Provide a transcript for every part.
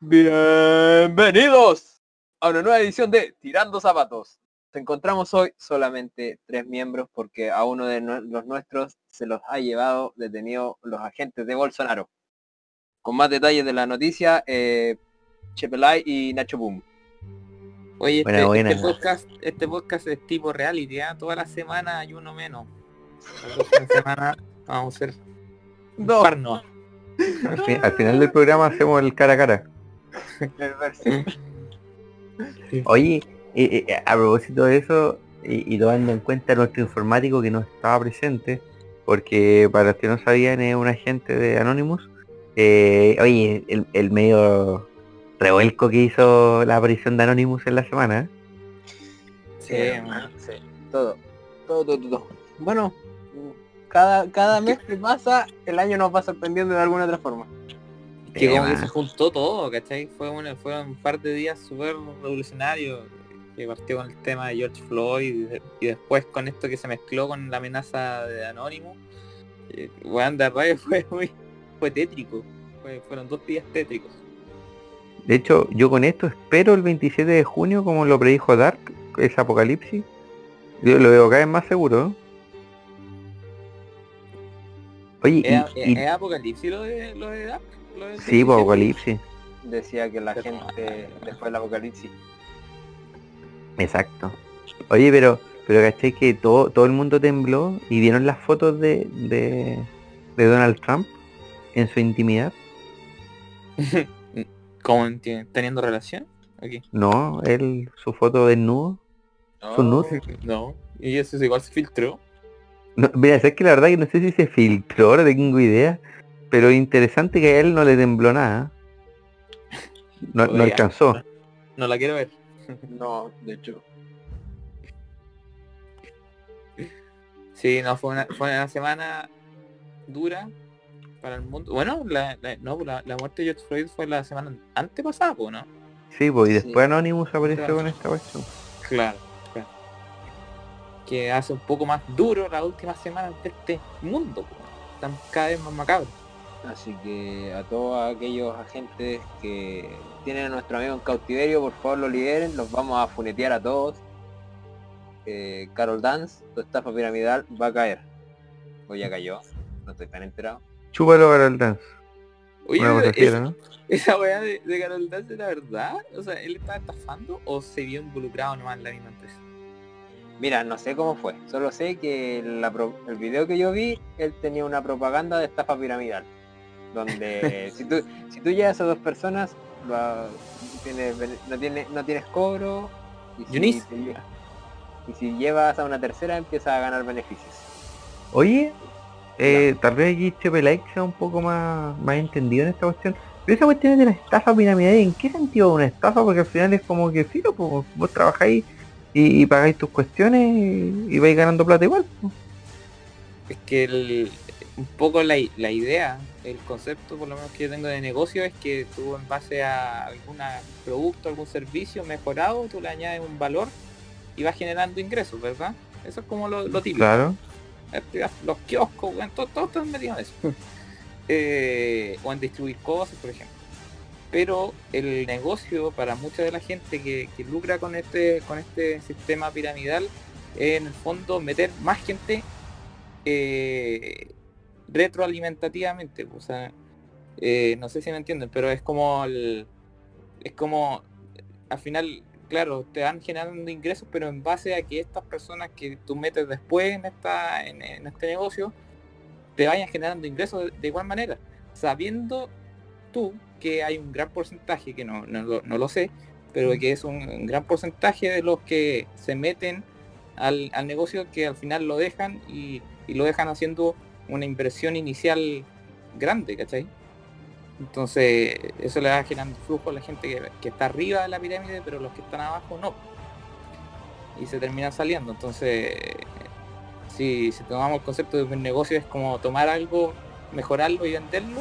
Bienvenidos a una nueva edición de Tirando Zapatos. Nos encontramos hoy solamente tres miembros porque a uno de los nuestros se los ha llevado detenido los agentes de Bolsonaro. Con más detalles de la noticia, eh, Chepelay y Nacho Boom. Oye, este, buena. este podcast, este podcast es tipo reality, ¿ah? Toda la semana hay uno menos. La próxima semana vamos a hacer un No. al final del programa hacemos el cara a cara. Oye, eh, eh, a propósito de eso, y, y tomando en cuenta nuestro informático que no estaba presente, porque para los que no sabían es un agente de Anonymous, eh, oye, el, el medio revuelco que hizo la aparición de Anonymous en la semana. ¿eh? Sí, man. sí, todo, todo, todo, todo. Bueno, cada, cada mes que pasa, el año nos va sorprendiendo de alguna otra forma. Que Eh, como que se juntó todo, ¿cachai? Fue una, fueron un par de días súper revolucionarios que partió con el tema de George Floyd y, de- y después con esto que se mezcló con la amenaza de Anonymous. Eh, weón, de verdad fue muy fue tétrico. Fue- fueron dos días tétricos. De hecho, yo con esto espero el 27 de junio, como lo predijo Dark, ese apocalipsis. Yo lo veo cada vez más seguro. Oye, ¿Es, y- es- y- es apocalipsis lo de lo de Dark? ¿Lo del sí, pues 27? apocalipsis. Decía que la gente, después del apocalipsis, Exacto. Oye, pero, pero caché que todo, todo el mundo tembló y vieron las fotos de, de, de Donald Trump en su intimidad. ¿Cómo teniendo relación? Aquí. No, él, su foto desnudo. Su nude. No. Y eso es igual se filtró. No, mira, es que la verdad que no sé si se filtró, no tengo idea. Pero interesante que a él no le tembló nada. No, alcanzó. No la quiero ver. no, de hecho, Sí, no, fue una, fue una semana dura para el mundo. Bueno, la, la- no, la, la muerte de George Floyd fue la semana antepasada, pues, ¿no? Sí, pues, y Sí. después Anonymous apareció Claro. con esta cuestión. Claro, claro. Que hace un poco más duro las últimas semanas de este mundo, pues. Están cada vez más macabros. Así que a todos aquellos agentes que tienen a nuestro amigo en cautiverio, por favor lo liberen, los vamos a funetear a todos. Eh, Carol Dance, tu estafa piramidal va a caer. O ya cayó, no estoy tan enterado. Chúpalo para el dance. Oye, Una cosa es- fiera, ¿no? ¿esa weá de, de Carol Dance era verdad? O sea, ¿él estaba estafando o se vio involucrado nomás en la misma empresa? Mira, no sé cómo fue, solo sé que la pro- el video que yo vi, él tenía una propaganda de estafa piramidal. Donde si tú si tú llevas a dos personas, tienes no, tienes, no tienes cobro. Y si, te y si llevas a una tercera, empiezas a ganar beneficios. Oye, eh, tal vez aquí Chepelike sea un poco más, más entendido en esta cuestión. Pero esa cuestión es de la estafa piramidal, ¿en qué sentido una estafa? Porque al final es como que filo, pues, vos trabajáis y, y pagáis tus cuestiones y, y vais ganando plata igual. pues. Es que el- un poco la, la idea, el concepto por lo menos que yo tengo de negocio es que tú en base a algún producto, algún servicio mejorado, tú le añades un valor y vas generando ingresos, ¿verdad? Eso es como lo, lo típico. Claro. Este, Los kioscos, todos, todos están metidos en eso. Eh, o en distribuir cosas, por ejemplo. Pero el negocio para mucha de la gente que, que lucra con este, con este sistema piramidal es en el fondo meter más gente eh, retroalimentativamente. O sea, eh, no sé si me entienden, pero es como el, es como al final, claro, te van generando ingresos, pero en base a que estas personas que tú metes después en esta, en, en este negocio, te vayan generando ingresos de, de igual manera, sabiendo tú que hay un gran porcentaje, que no, no, lo, no lo sé, pero que es un, un gran porcentaje de los que se meten al, al negocio que al final lo dejan y, y lo dejan haciendo una inversión inicial grande, ¿cachai? Entonces, eso le va generando flujo a la gente que, que está arriba de la pirámide, pero los que están abajo no. Y se terminan saliendo. Entonces, si, si tomamos el concepto de un negocio es como tomar algo, mejorarlo y venderlo,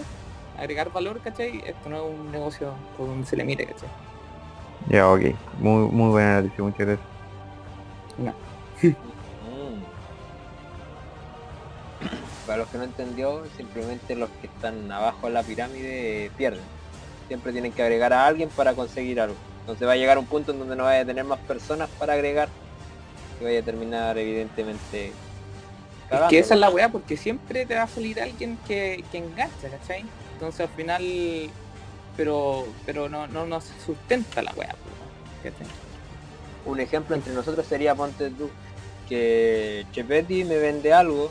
agregar valor, ¿cachai? Esto no es un negocio por donde se le mire, ¿cachai? Ya, ok. Muy, muy buena noticia, muchas gracias. Mm. Para los que no entendió, simplemente los que están abajo de la pirámide pierden. Siempre tienen que agregar a alguien para conseguir algo. Entonces va a llegar un punto en donde no vaya a tener más personas para agregar y vaya a terminar evidentemente es que esa es la weá, porque siempre te va a salir alguien que, que engancha, ¿cachai? Entonces al final, pero pero no, no nos sustenta la weá, ¿cachai? Un ejemplo entre nosotros sería, ponte tú, que Chepetti me vende algo,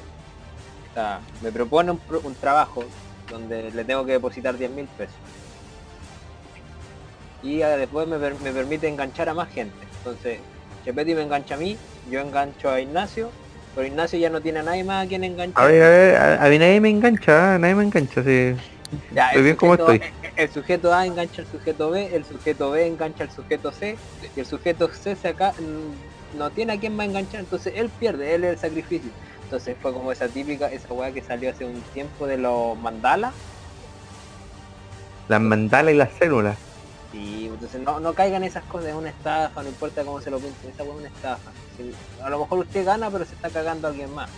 sea, me propone un, un trabajo donde le tengo que depositar 10 mil pesos. Y después me, me permite enganchar a más gente. Entonces, Chepetti me engancha a mí, yo engancho a Ignacio pero Ignacio ya no tiene a nadie más a quien enganchar. A ver, a ver, a, mí nadie me engancha, nadie me engancha, sí. Ya, estoy bien como estoy. El sujeto A engancha al sujeto B, el sujeto B engancha al sujeto C, y el sujeto C se acá no tiene a quien más enganchar, entonces él pierde, él es el sacrificio. Entonces fue como esa típica, esa weá que salió hace un tiempo de los mandalas. Las mandalas y las células. Sí, entonces no, no caigan esas cosas, es una estafa, no importa cómo se lo pinten, esa es una estafa. A lo mejor usted gana, pero se está cagando a alguien más.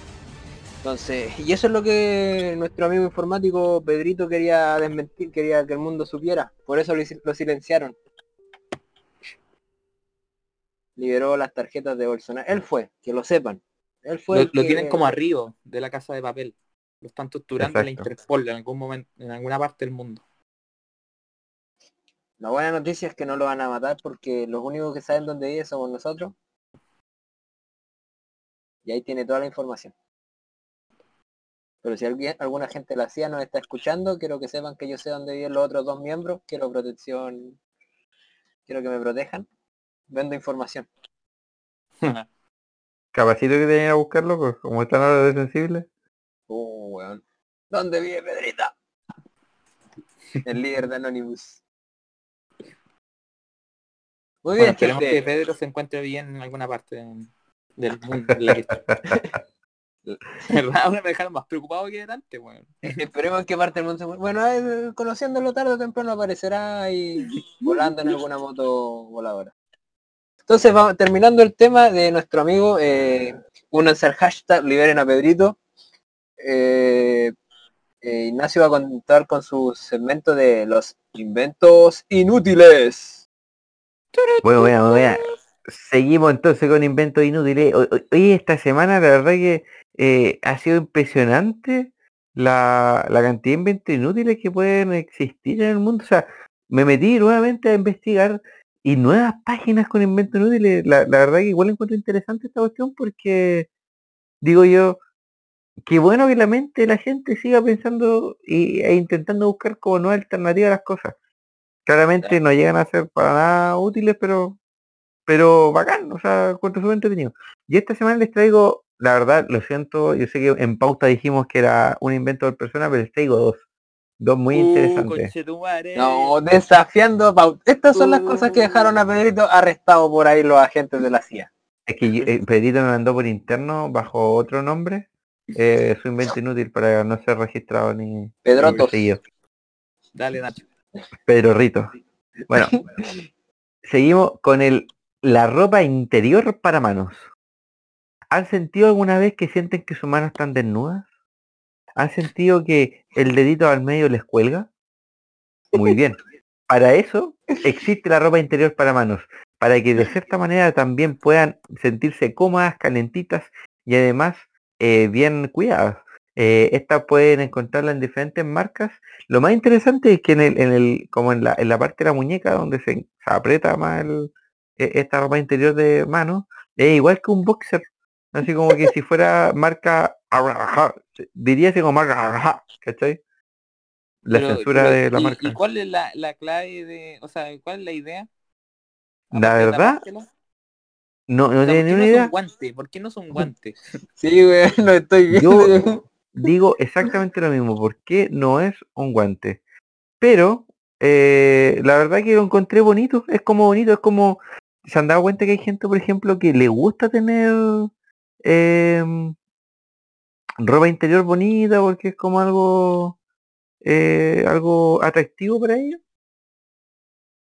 Entonces, y eso es lo que nuestro amigo informático Pedrito quería desmentir, quería que el mundo supiera. Por eso lo, silenciaron. Liberó las tarjetas de Bolsonaro. Él fue, que lo sepan. Él fue. Lo, tienen como arriba de la casa de papel. Lo están torturando en la Interpol en algún momento, en alguna parte del mundo. La buena noticia es que no lo van a matar porque los únicos que saben dónde vive somos nosotros. Y ahí tiene toda la información. Pero si alguien, alguna gente de la CIA nos está escuchando, quiero que sepan que yo sé dónde viven los otros dos miembros. Quiero protección. Quiero que me protejan. Vendo información. Capacito que te a buscarlo, pues, como están ahora de sensible. Uh, weón. ¿Dónde vive Pedrita? El líder de Anonymous. Muy bien, esperemos que Pedro se encuentre bien en alguna parte del mundo. la que... Ahora me dejaron más preocupado que bueno. Esperemos que parte del mundo Bueno, eh, conociéndolo tarde o temprano aparecerá ahí volando en alguna moto voladora. Entonces, vamos, terminando el tema de nuestro amigo, eh, hashtag liberen a Pedrito. Eh, eh, Ignacio va a contar con su segmento de los inventos inútiles. Bueno, bueno, bueno. Seguimos entonces con inventos inútiles. Hoy, esta semana la verdad que eh, ha sido impresionante la, cantidad de inventos inútiles que pueden existir en el mundo. O sea, me metí nuevamente a investigar y nuevas páginas con inventos inútiles. La, verdad que igual encuentro interesante esta cuestión porque digo yo, qué bueno que la mente de la gente siga pensando y, e intentando buscar como nueva alternativa a las cosas. Claramente no llegan a ser para nada útiles, pero pero bacán, o sea, encuentro súper entretenido. Y esta semana les traigo, la verdad, lo siento, yo sé que en pauta dijimos que era un invento de persona, pero les traigo dos. Dos muy uh, interesantes. No, desafiando pauta. Estas son las cosas que dejaron a uh. Pedrito arrestado por ahí los agentes de la CIA. Es que eh, Pedrito me mandó por interno bajo otro nombre. Eh, su invento inútil para no ser registrado ni, Pedro Dale, Nacho. Pedro Rito. Bueno, seguimos con el la ropa interior para manos. ¿Han sentido alguna vez que sienten que sus manos están desnudas? ¿Han sentido que el dedito al medio les cuelga? Muy bien. Para eso existe la ropa interior para manos, para que de cierta manera también puedan sentirse cómodas, calentitas y además eh, bien cuidadas. Eh, estas pueden encontrarla en diferentes marcas. Lo más interesante es que en el, en el como en la, en la parte de la muñeca donde se, aprieta más e, esta ropa interior de mano, es igual que un boxer. Así como que si fuera marca diría así como marca ¿cachai? La censura de la marca. ¿Y cuál es la, la, clave de, o sea, cuál es la idea? La verdad, no, no tiene ni una idea. ¿Por qué no son guantes? sí, güey, lo estoy viendo digo exactamente lo mismo, porque no es un guante. Pero eh, la verdad que lo encontré bonito, es como bonito, es como, se han dado cuenta que hay gente, por ejemplo, que le gusta tener em, ropa interior bonita porque es como algo, eh, algo atractivo para ellos.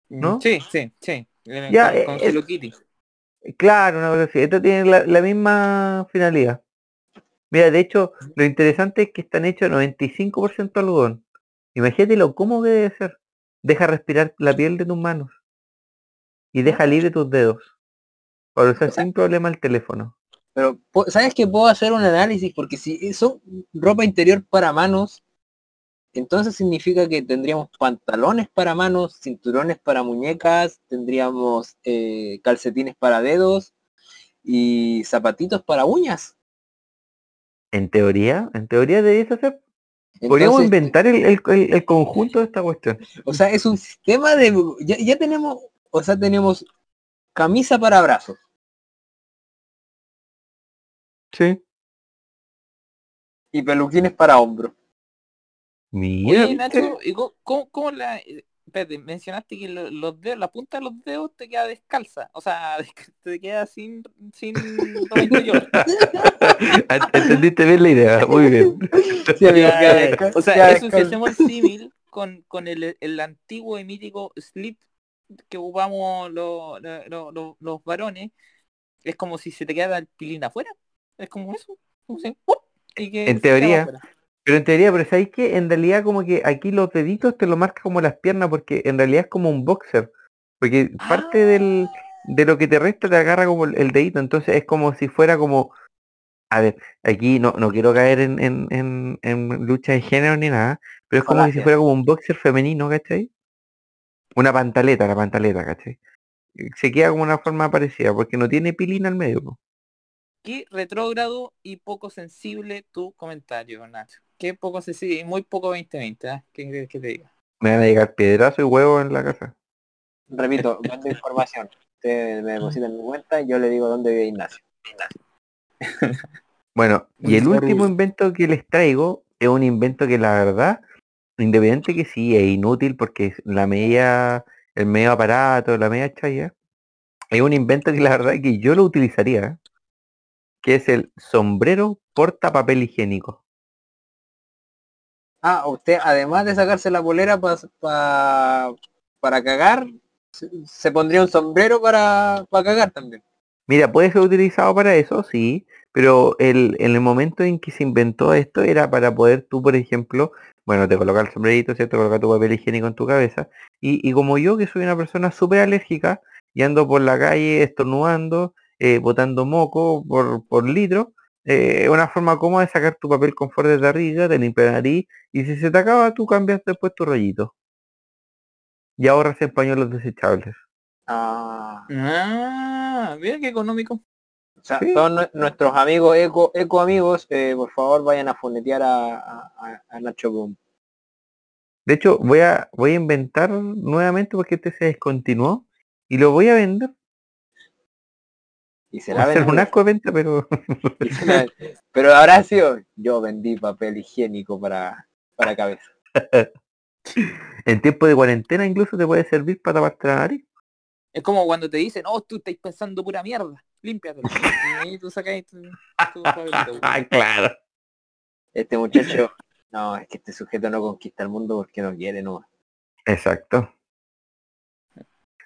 ¿No? Sí, sí, sí. Ya, con, Hello Kitty. Claro, una cosa así. Esto tiene la misma finalidad. Mira, de hecho, lo interesante es que están hechos 95% algodón. Imagínate lo cómodo que debe ser. deja respirar la piel de tus manos y deja libre tus dedos. Para usar sin problema el teléfono. Pero, ¿sabes que puedo hacer un análisis? Porque si son ropa interior para manos, entonces significa que tendríamos pantalones para manos, cinturones para muñecas, tendríamos eh, calcetines para dedos y zapatitos para uñas. En teoría, en teoría deberías hacer. Podríamos inventar el, conjunto de esta cuestión. O sea, es un sistema de... Ya, ya tenemos, o sea, tenemos camisa para brazos. Sí. Y peluquines para hombro. Mira. Oye, Nacho, ¿cómo, cómo, la... Eh, espérate, mencionaste que los dedos, la punta de los dedos te queda descalza, o sea, te queda sin, sin Entendiste bien la idea, muy bien. o sea, eso si hacemos el símil con, con el, el antiguo y mítico slip que ocupamos los, los, los, varones, es como si se te quedara el pilín afuera. Es como eso. en teoría. Pero en teoría, pero ¿sabéis que en realidad como que aquí los deditos te lo marca como las piernas porque en realidad es como un boxer. Porque parte del, ah. de lo que te resta te agarra como el, dedito. Entonces es como si fuera como... A ver, aquí no, no quiero caer en, en, en, lucha de género ni nada, pero es como si fuera como un boxer femenino, ¿cachai? Una pantaleta, la pantaleta, ¿cachai? Se queda como una forma parecida, porque no tiene pilina al medio. Qué retrógrado y poco sensible tu comentario, Nacho. Qué poco sensible, muy poco 2020, ¿eh? ¿Qué crees que te diga? Me van a llegar piedrazo y huevo en la casa. Repito, mando información. Me deposita en mi cuenta y yo le digo dónde vive Ignacio. bueno, y el último invento que les traigo es un invento que la verdad, independiente que sí, es inútil porque la media, el medio aparato, la media chaya, es un invento que la verdad que yo lo utilizaría. ¿eh? Que es el sombrero porta papel higiénico. Ah, usted además de sacarse la bolera para cagar, se, pondría un sombrero para, cagar también. Mira, puede ser utilizado para eso, sí, pero el, en el momento en que se inventó esto era para poder tú, por ejemplo, bueno, te colocar el sombrerito, ¿cierto? Colocar tu papel higiénico en tu cabeza. Y, y como yo, que soy una persona súper alérgica, y ando por la calle estornudando, eh, botando moco por, por litro, eh, una forma cómoda de sacar tu papel confort de arriba, de limpiar la nariz, y si se te acaba, tú cambias después tu rollito. Y ahorras en pañuelos desechables. Ah, ah bien qué económico. O sea, todos nuestros amigos eco, eco amigos, eh, por favor vayan a fonetear a, a, Nacho Boom. De hecho, voy a voy a inventar nuevamente porque este se descontinuó y lo voy a vender y se la vende. un asco de venta, pero... pero habrá sido, yo vendí papel higiénico para, para cabeza. en tiempo de cuarentena incluso te puede servir para taparte la nariz. Es como cuando te dicen, oh, tú estás pensando pura mierda, límpiate. y tú sacas tu, Ah, claro. Este muchacho, no, es que este sujeto no conquista el mundo porque no quiere, no. Exacto.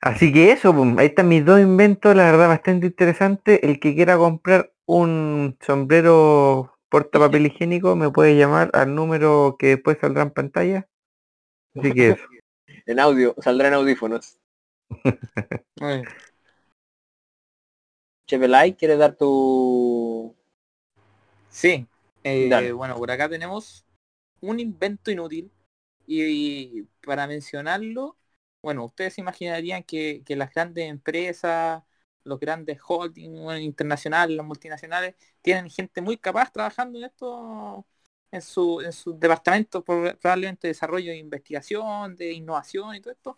Así que eso, ahí están mis dos inventos, la verdad bastante interesante. El que quiera comprar un sombrero porta papel higiénico me puede llamar al número que después saldrá en pantalla. Así que eso. en audio, saldrá en audífonos. Chevelay, ¿quieres dar tu...? Sí, eh, bueno, por acá tenemos un invento inútil y para mencionarlo bueno, ustedes imaginarían que, las grandes empresas, los grandes holdings internacionales, las multinacionales, tienen gente muy capaz trabajando en esto, en su, en su departamento probablemente de desarrollo de investigación, de innovación y todo esto.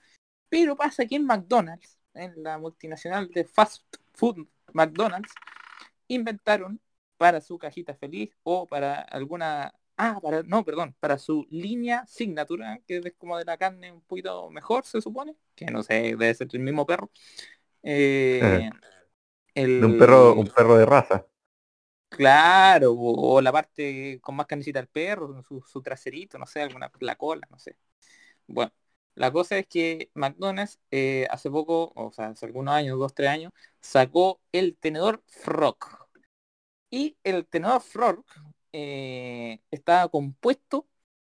Pero pasa que en McDonald's, en la multinacional de fast food McDonald's, inventaron para su cajita feliz o para alguna Ah, para, no, perdón, para su línea signatura, que es como de la carne un poquito mejor, se supone, que no sé, debe ser el mismo perro. Eh, de un perro, un perro de raza. Claro, o, la parte con más carnecita del perro, su, traserito, no sé, alguna, la cola, no sé. Bueno, la cosa es que McDonald's eh, hace poco, o sea, hace algunos años, dos, tres años, sacó el tenedor Frog. Y el tenedor Frog eh, estaba compuesto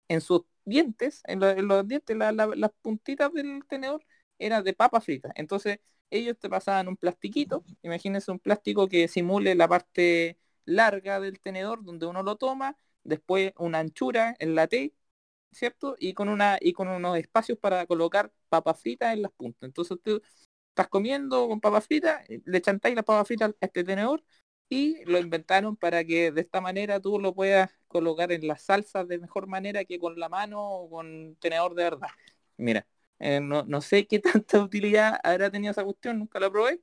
en sus dientes, en, los dientes, las puntitas del tenedor, era de papa frita. Entonces, ellos te pasaban un plastiquito, imagínense un plástico que simule la parte larga del tenedor donde uno lo toma, después una anchura en la T, ¿cierto? Y con una y con unos espacios para colocar papas fritas en las puntas. Entonces tú estás comiendo con papas fritas, le chantáis las papas fritas a este tenedor y lo inventaron para que de esta manera tú lo puedas colocar en las salsas de mejor manera que con la mano o con tenedor de verdad. Mira, eh, no, sé qué tanta utilidad habrá tenido esa cuestión, nunca la probé,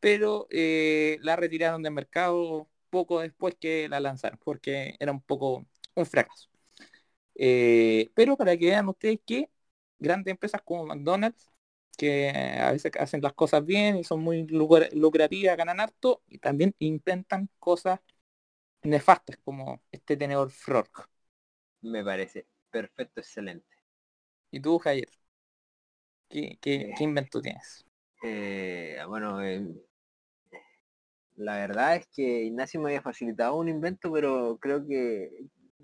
pero eh, la retiraron del mercado poco después que la lanzaron, porque era un poco un fracaso. Eh, pero para que vean ustedes que grandes empresas como McDonald's que a veces hacen las cosas bien y son muy lucrativas, ganan harto, y también intentan cosas nefastas como este tenedor Frog. Me parece perfecto, excelente. ¿Y tú, Javier? ¿Qué, qué, ¿qué invento tienes? Eh, bueno, eh, la verdad es que Ignacio me había facilitado un invento, pero creo que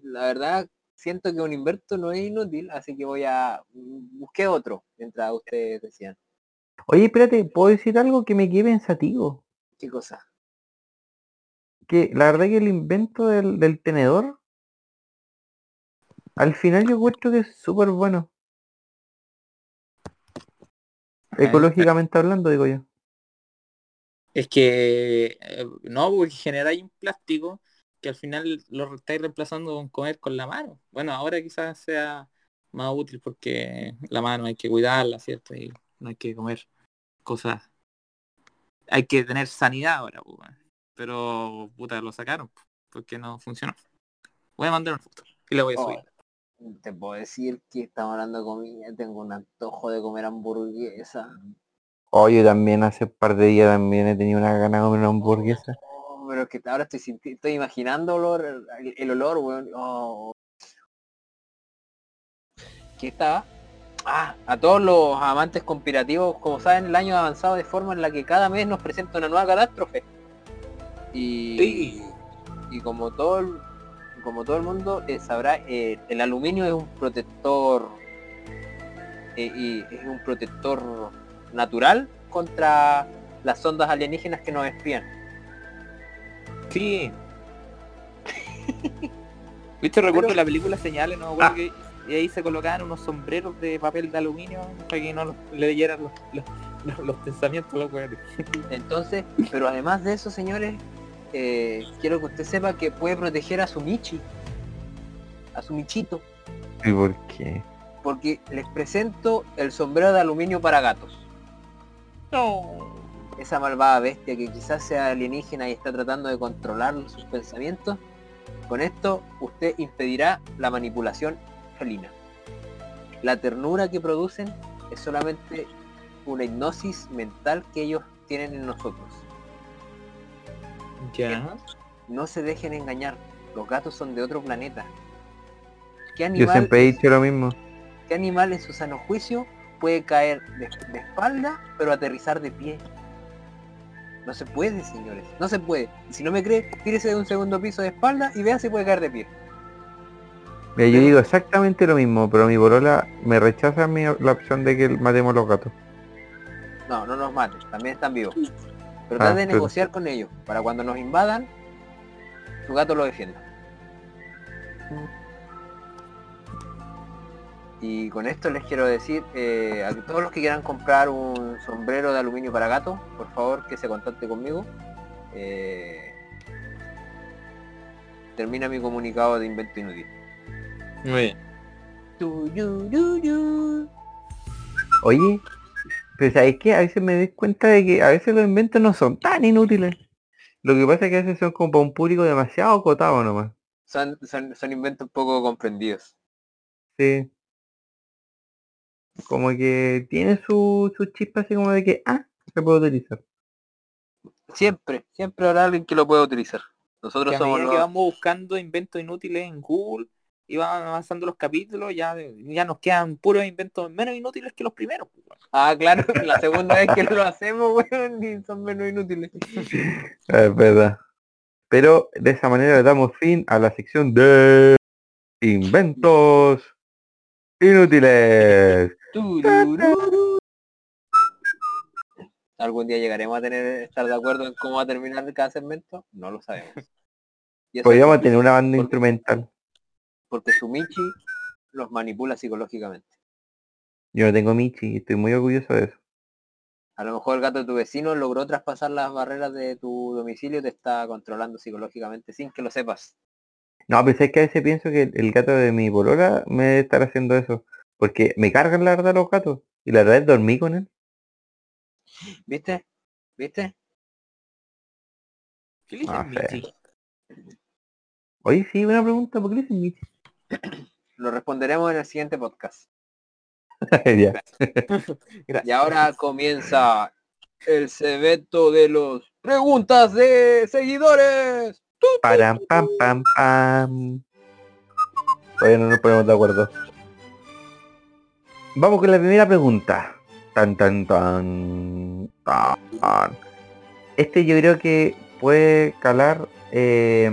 la verdad siento que un invento no es inútil, así que voy a mm, busqué otro mientras ustedes decían. Oye, espérate, ¿puedo decir algo que me quede pensativo? ¿Qué cosa? Que la verdad que el invento del, tenedor, al final yo encuentro que es súper bueno. Ecológicamente hablando, digo yo. Es que eh, no, porque generáis un plástico que al final lo estáis reemplazando con comer con la mano. Bueno, ahora quizás sea más útil porque la mano hay que cuidarla, ¿cierto? Y no hay que comer cosas. Hay que tener sanidad ahora, pues, pero puta, lo sacaron pues, porque no funcionó. Voy a mandar un foto y le voy a subir. Oh, te puedo decir que estamos hablando de comida, tengo un antojo de comer hamburguesa. Oye, también hace un par de días también he tenido una gana de comer una hamburguesa pero que ahora estoy estoy imaginando olor, el, olor, weón. Oh. ¿Qué estaba? Ah, a todos los amantes conspirativos, como saben, el año ha avanzado de forma en la que cada mes nos presenta una nueva catástrofe. Y, y como todo el, como todo el mundo eh, sabrá, eh, el aluminio es un protector eh, y es un protector natural contra las ondas alienígenas que nos espían. Sí. ¿Viste? Recuerdo la película Señales, no que y ahí se colocaban unos sombreros de papel de aluminio para que no le leyeran los, pensamientos los Entonces, pero además de eso, señores, eh, quiero que usted sepa que puede proteger a su Michi. A su Michito. ¿Y por qué? Porque les presento el sombrero de aluminio para gatos. No esa malvada bestia que quizás sea alienígena y está tratando de controlar sus pensamientos, con esto usted impedirá la manipulación felina. La ternura que producen es solamente una hipnosis mental que ellos tienen en nosotros. Ya. No se dejen engañar, los gatos son de otro planeta. ¿Qué animal, Yo siempre he dicho lo mismo. ¿Qué animal en su sano juicio puede caer de espalda pero aterrizar de pie? No se puede, señores. No se puede. Si no me cree, tírese de un segundo piso de espalda y vea si puede caer de pie. Mira, yo digo exactamente lo mismo, pero mi borola me rechaza mi, la opción de que matemos los gatos. No, no nos maten, también están vivos. Pero trata ah, de negociar con ellos, para cuando nos invadan, tu gato lo defienda. Y con esto les quiero decir eh, a todos los que quieran comprar un sombrero de aluminio para gato, por favor que se contacte conmigo. Eh, termina mi comunicado de invento inútil. Muy bien. Oye, pero ¿sabes qué? A veces me doy cuenta de que a veces los inventos no son tan inútiles. Lo que pasa es que a veces son como para un público demasiado acotado nomás. Son, son, son inventos poco comprendidos. Sí como que tiene su, su chispa así como de que, ah, se puede utilizar. Siempre, siempre habrá alguien que lo pueda utilizar. Nosotros somos los... que vamos buscando inventos inútiles en Google y van avanzando los capítulos, ya, ya nos quedan puros inventos menos inútiles que los primeros. Pues, ah, claro, la segunda vez que lo hacemos, weón, y son menos inútiles. Es verdad. Pero de esa manera le damos fin a la sección de inventos Inútiles. ¿Algún día llegaremos a tener estar de acuerdo en cómo va a terminar cada segmento? No lo sabemos. Podríamos tener una banda instrumental. porque su Michi los manipula psicológicamente. Yo no tengo Michi y estoy muy orgulloso de eso. A lo mejor el gato de tu vecino logró traspasar las barreras de tu domicilio y te está controlando psicológicamente sin que lo sepas. No, pero es que a veces pienso que el, el gato de mi polola me debe estar haciendo eso. Porque me cargan la verdad los gatos. Y la verdad es dormí con él. ¿Viste? ¿Viste? ¿Qué le dicen. Michi? Oye, sí, buena pregunta. ¿Por qué le dicen Michi? Lo responderemos en el siguiente podcast. ya. Y ahora comienza el segmento de los preguntas de seguidores. Param, pam, pam, pam. Todavía no nos ponemos de acuerdo. Vamos con la primera pregunta. Tan, tan, tan. tan. Este yo creo que puede calar eh,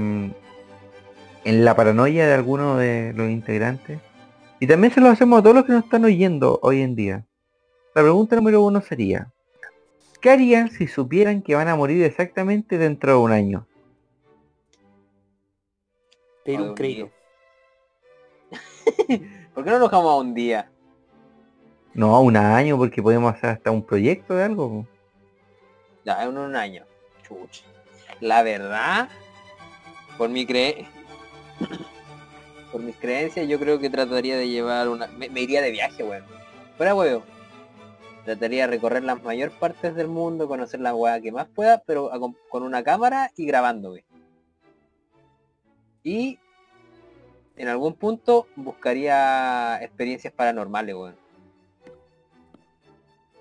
en la paranoia de algunos de los integrantes. Y también se lo hacemos a todos los que nos están oyendo hoy en día. La pregunta número uno sería, ¿qué harían si supieran que van a morir exactamente dentro de un año? Pedir un crédito. ¿Por qué no nos dejamos a un día? No, un año, porque podemos hacer hasta un proyecto de algo. Ya, en un año. La verdad, por mi cre... por mis creencias, yo creo que trataría de llevar una... Me, me iría de viaje, weón. Fuera huevo. Trataría de recorrer las mayor partes del mundo, conocer la weá que más pueda, pero a- con, una cámara y grabando, weón. Y en algún punto buscaría experiencias paranormales, weón.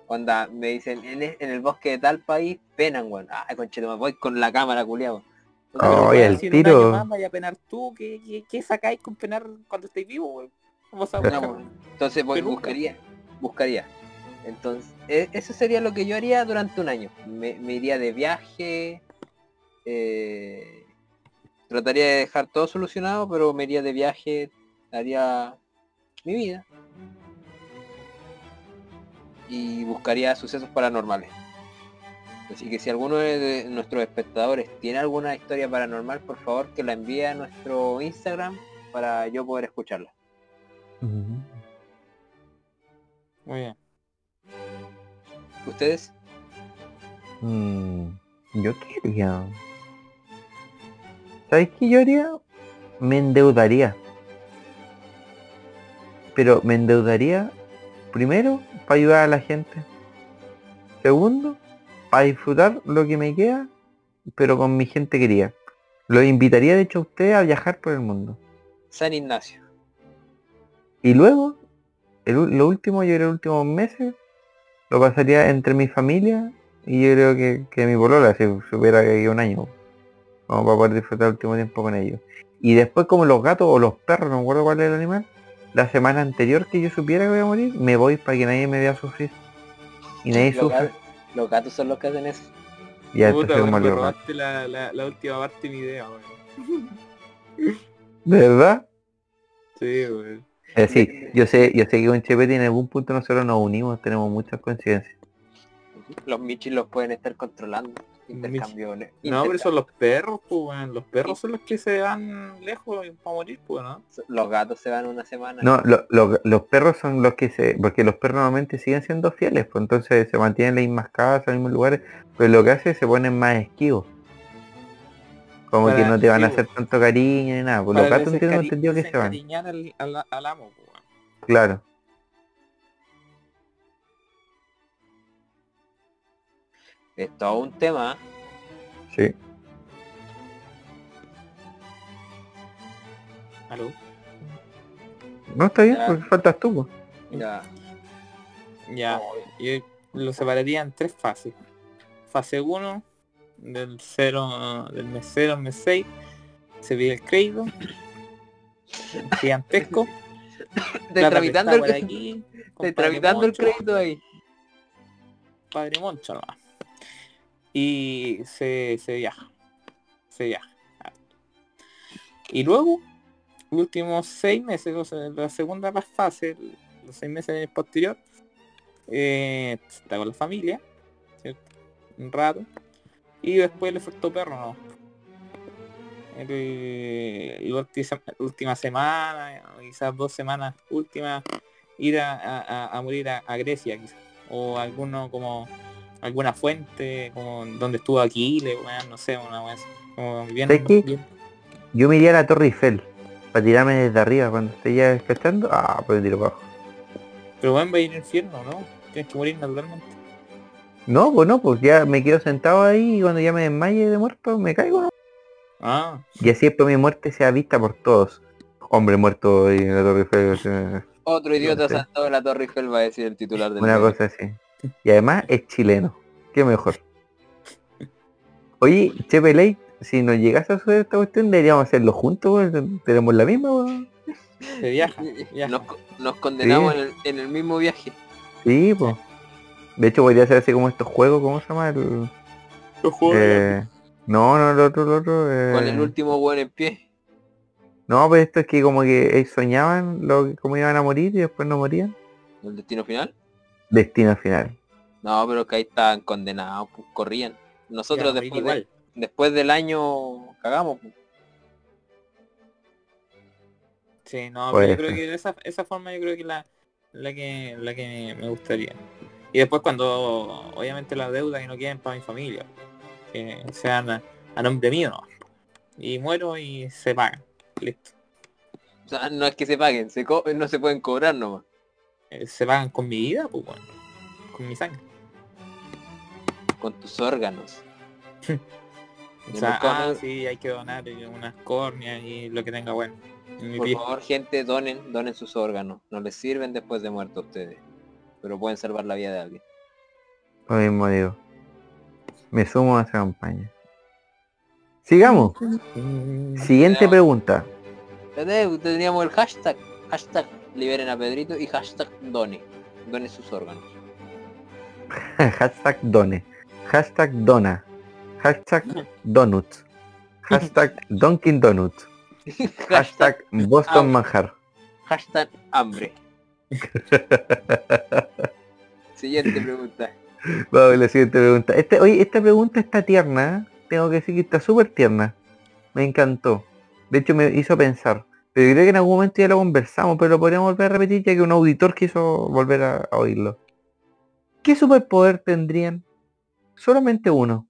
Onda, me dicen, en, el bosque de tal país penan, weón. Ah, conchito, me voy con la cámara, Ay, weón, el si tiro. más vaya a penar tú, ¿qué, qué, qué sacáis con penar cuando estáis vivos, weón? Entonces voy, buscaría, buscaría. Entonces, e- eso sería lo que yo haría durante un año. Me, me iría de viaje, eh, trataría de dejar todo solucionado, pero me iría de viaje, haría mi vida. Y buscaría sucesos paranormales. Así que si alguno de nuestros espectadores tiene alguna historia paranormal, por favor que la envíe a nuestro Instagram para yo poder escucharla. Muy bien. ¿Ustedes? Mm, yo qué ¿Sabes qué yo haría? Me endeudaría. Pero me endeudaría primero para ayudar a la gente. Segundo, para disfrutar lo que me queda, pero con mi gente querida. Lo invitaría de hecho a ustedes a viajar por el mundo. San Ignacio. Y luego, el lo último, yo creo los últimos meses, lo pasaría entre mi familia y yo creo que, que mi polola, si supiera que hay un año, como para poder disfrutar el último tiempo con ellos. Y después como los gatos o los perros, no me acuerdo cuál es el animal, la semana anterior que yo supiera que voy a morir, me voy para que nadie me vea sufrir. Y nadie Los, sufre. los gatos son los que hacen eso. Ya Puta, como me robaste la, la, la última parte de mi idea, weón. ¿De verdad? Sí, weón. Es decir, yo sé, yo sé que con Chepete en algún punto nosotros nos unimos, tenemos muchas coincidencias. Los michis los pueden estar controlando. No, pero son los perros, pues. Los perros son los que se van lejos para morir, pues, ¿no? Los gatos se van una semana. No, lo- lo- los perros son los que se... Porque los perros normalmente siguen siendo fieles, pues entonces se mantienen en las mismas casas, en los mismos lugares, pero lo que hace es se ponen más esquivos. Como que no te van a hacer tanto cariño ni nada. Pues los gatos desencari- entendido que se van. desencariñar al, al, al amo, pues, weón. Claro. Es todo un tema. Sí. ¿Aló? No, está bien, Ya. porque faltas tú. pues. Ya. Ya, yo lo separaría en tres fases. Fase 1, del 0, del mes 0 al mes 6, se pide el crédito. Gigantesco. Plata tramitando el, aquí, compadre tramitando el crédito ahí. Padre Moncho nomás. Y se, se viaja. Se viaja. Y luego los últimos seis meses, o sea, la segunda fase, los seis meses posterior, eh, está con la familia, ¿cierto? Un rato. Y después el efecto perro, no. La última semana, quizás dos semanas últimas, ir a, morir a, Grecia, quizás. O alguno como alguna fuente, como donde estuvo Aquiles, no sé, una vez. Como bien, Yo me iría a la Torre Eiffel, para tirarme desde arriba cuando esté ya despechando, ah, pues tiro abajo. Pero bueno, va a ir al infierno, ¿no? Tienes que morir naturalmente. No, pues no, pues ya me quedo sentado ahí y cuando ya me desmaye de muerto me caigo, ¿no? Ah. Y así después mi muerte sea vista por todos. Hombre muerto en la Torre Eiffel. Otro idiota no saltado en la Torre Eiffel va a decir el titular del Una cosa así. Y además es chileno. Qué mejor. Oye, Chepe Lake, si nos llegase a suceder esta cuestión, deberíamos hacerlo juntos, tenemos la misma, Se viaja, Nos, condenamos en, el, mismo viaje. Sí, pues. De hecho podría ser así como estos juegos, ¿cómo se llama? El... Los juegos. Eh, no, no, el otro, el otro. Eh... Con el último buen en pie. No, pues esto es que como que ellos soñaban lo, cómo iban a morir y después no morían. ¿El destino final? Destino final. No, pero que ahí estaban condenados, pues, corrían. Nosotros después, después del año cagamos. Pues. Sí, no, pero yo creo que esa, esa forma yo creo que la, la que la que me gustaría. Y después cuando obviamente la deuda que no quieren para mi familia, que sean a, nombre mío, no. Y muero y se pagan. Listo. O sea, no es que se paguen, se no se pueden cobrar nomás. Eh, se pagan con mi vida, pues bueno. Con mi sangre. Con tus órganos. o sea, ah, sí, hay que donar unas córneas y lo que tenga bueno. Por favor, gente, donen, donen sus órganos. No les sirven después de muerto a ustedes. Pero pueden salvar la vida de alguien. Lo mismo digo. Me sumo a esa campaña. Sigamos. Siguiente pregunta. Teníamos el hashtag. Hashtag liberen a Pedrito y hashtag done. Done sus órganos. hashtag done. Hashtag dona. Hashtag donut. Hashtag Dunkin Donut. Hashtag Boston Manjar. Hashtag hambre. siguiente pregunta. Vamos a la siguiente pregunta. Este, oye, esta pregunta está tierna. ¿eh? Tengo que decir que está súper tierna. Me encantó. De hecho me hizo pensar. Pero creo que en algún momento ya lo conversamos, pero lo podríamos volver a repetir ya que un auditor quiso volver a, oírlo. ¿Qué superpoder tendrían? Solamente uno.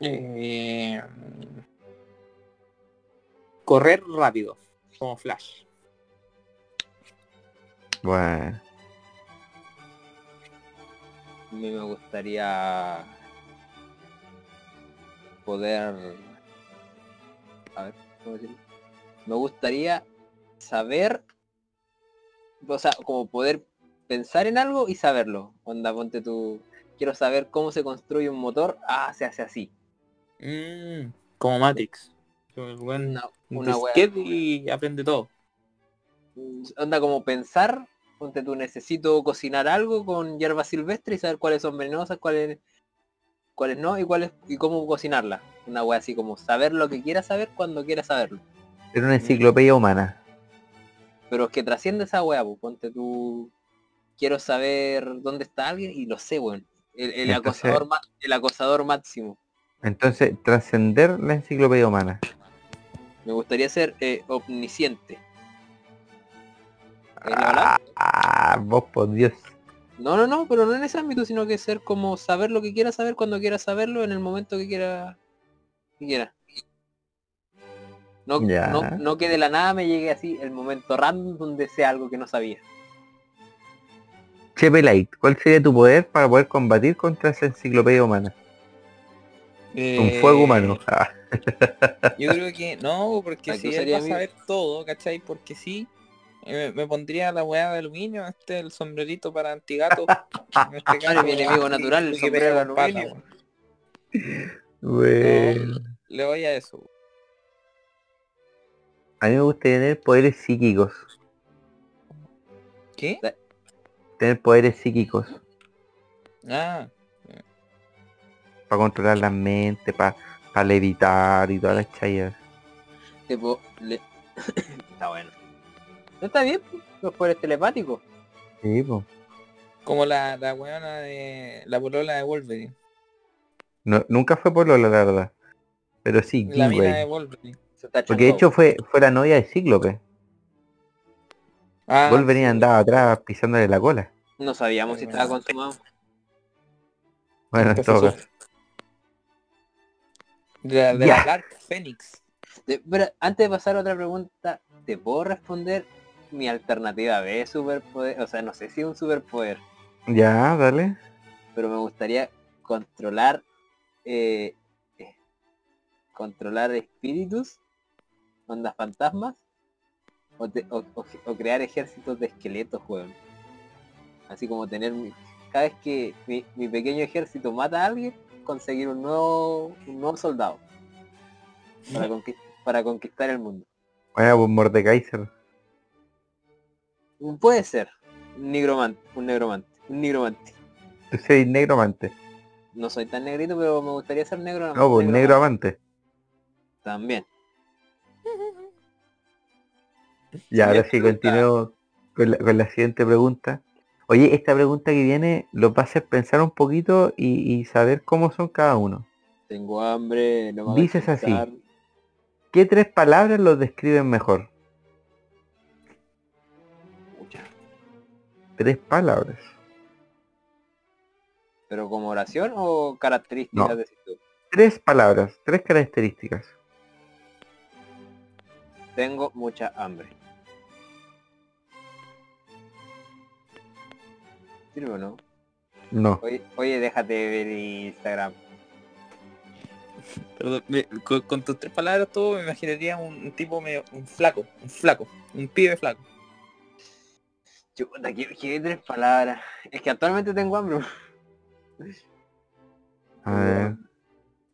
Eh, correr rápido, como Flash. Bueno. A mí me gustaría poder... A ver, ¿cómo decirlo? Me gustaría saber, o sea, como poder pensar en algo y saberlo. Onda, ponte tú, quiero saber cómo se construye un motor, ah, se hace así. Mm, como Matrix. Una, una y aprende todo. Mm, onda como pensar, ponte tú necesito cocinar algo con hierba silvestre y saber cuáles son venenosas, cuáles cuáles no y cuáles y cómo cocinarla. Una wea así como saber lo que quiera saber cuando quiera saberlo. Es una enciclopedia humana. Pero es que trasciende esa wea, pues, ponte tú. Quiero saber dónde está alguien y lo sé, weón. El, acosador, el acosador máximo. Entonces, trascender la enciclopedia humana. Me gustaría ser eh, omnisciente. Ah, ah, vos por Dios. No, no, no, pero no en ese ámbito, sino que ser como saber lo que quiera saber cuando quiera saberlo en el momento que quiera. Que quiera. No, no, no, que de la nada me llegue así el momento random donde sea algo que no sabía. Chepe Light, ¿cuál sería tu poder para poder combatir contra esa enciclopedia humana? Un fuego humano. Yo creo que no, porque si él va a saber todo, ¿cachai? Porque sí, me, pondría la weá de aluminio, este el sombrerito para antigato. este caso, mi enemigo natural, el sombrero de aluminio. bueno. le voy a eso. A mí me gusta tener poderes psíquicos. ¿Qué? Tener poderes psíquicos. Ah. Para controlar la mente, para Para levitar y todas las chayas. Tipo, le- está bueno. ¿No está bien? pues? Los poderes telepáticos. Sí, pues. Como la, la weona de la polola de Wolverine. No, nunca fue por Lola, la verdad. Pero sí, La mina de. Wolverine. Porque de hecho fue, fue la novia de Cíclope. Ah, Wolverine sí. andaba atrás pisándole la cola. No sabíamos si estaba bueno. consumado. Bueno, en todo caso. De, la- de Ya. la Dark Phoenix. De- pero antes de pasar a otra pregunta, ¿te puedo responder mi alternativa B de superpoder? O sea, no sé si es un superpoder, Ya, dale. pero me gustaría controlar eh, eh, controlar espíritus, ondas fantasmas, o, te- o- o- o crear ejércitos de esqueletos, weón. Así como tener mi- cada vez que mi, mi pequeño ejército mata a alguien, conseguir un nuevo, un nuevo soldado para, conquist- para conquistar el mundo. Vaya, pues Mordekaiser. Puede ser un nigromante, un negromante, un nigromante. Tú soy negromante. No soy tan negrito, pero me gustaría ser negro. No, pues negro amante. También. Ya, ahora sí, continúo con la, con la siguiente pregunta. Oye, esta pregunta que viene lo va a hacer pensar un poquito y, y saber cómo son cada uno. Tengo hambre, no me Dices así. ¿Qué tres palabras los describen mejor? Tres palabras. ¿Pero como oración o características No. de tú? Tres palabras, tres características. Tengo mucha hambre. ¿Sirve o no? No. Oye, oye, déjate de ver Instagram. Perdón, me- con, con tus tres palabras todo me imaginaría un, un tipo medio, un flaco, un flaco, un pibe flaco. Chuta, ¿qué, qué tres palabras? Es que actualmente tengo hambre. A ver.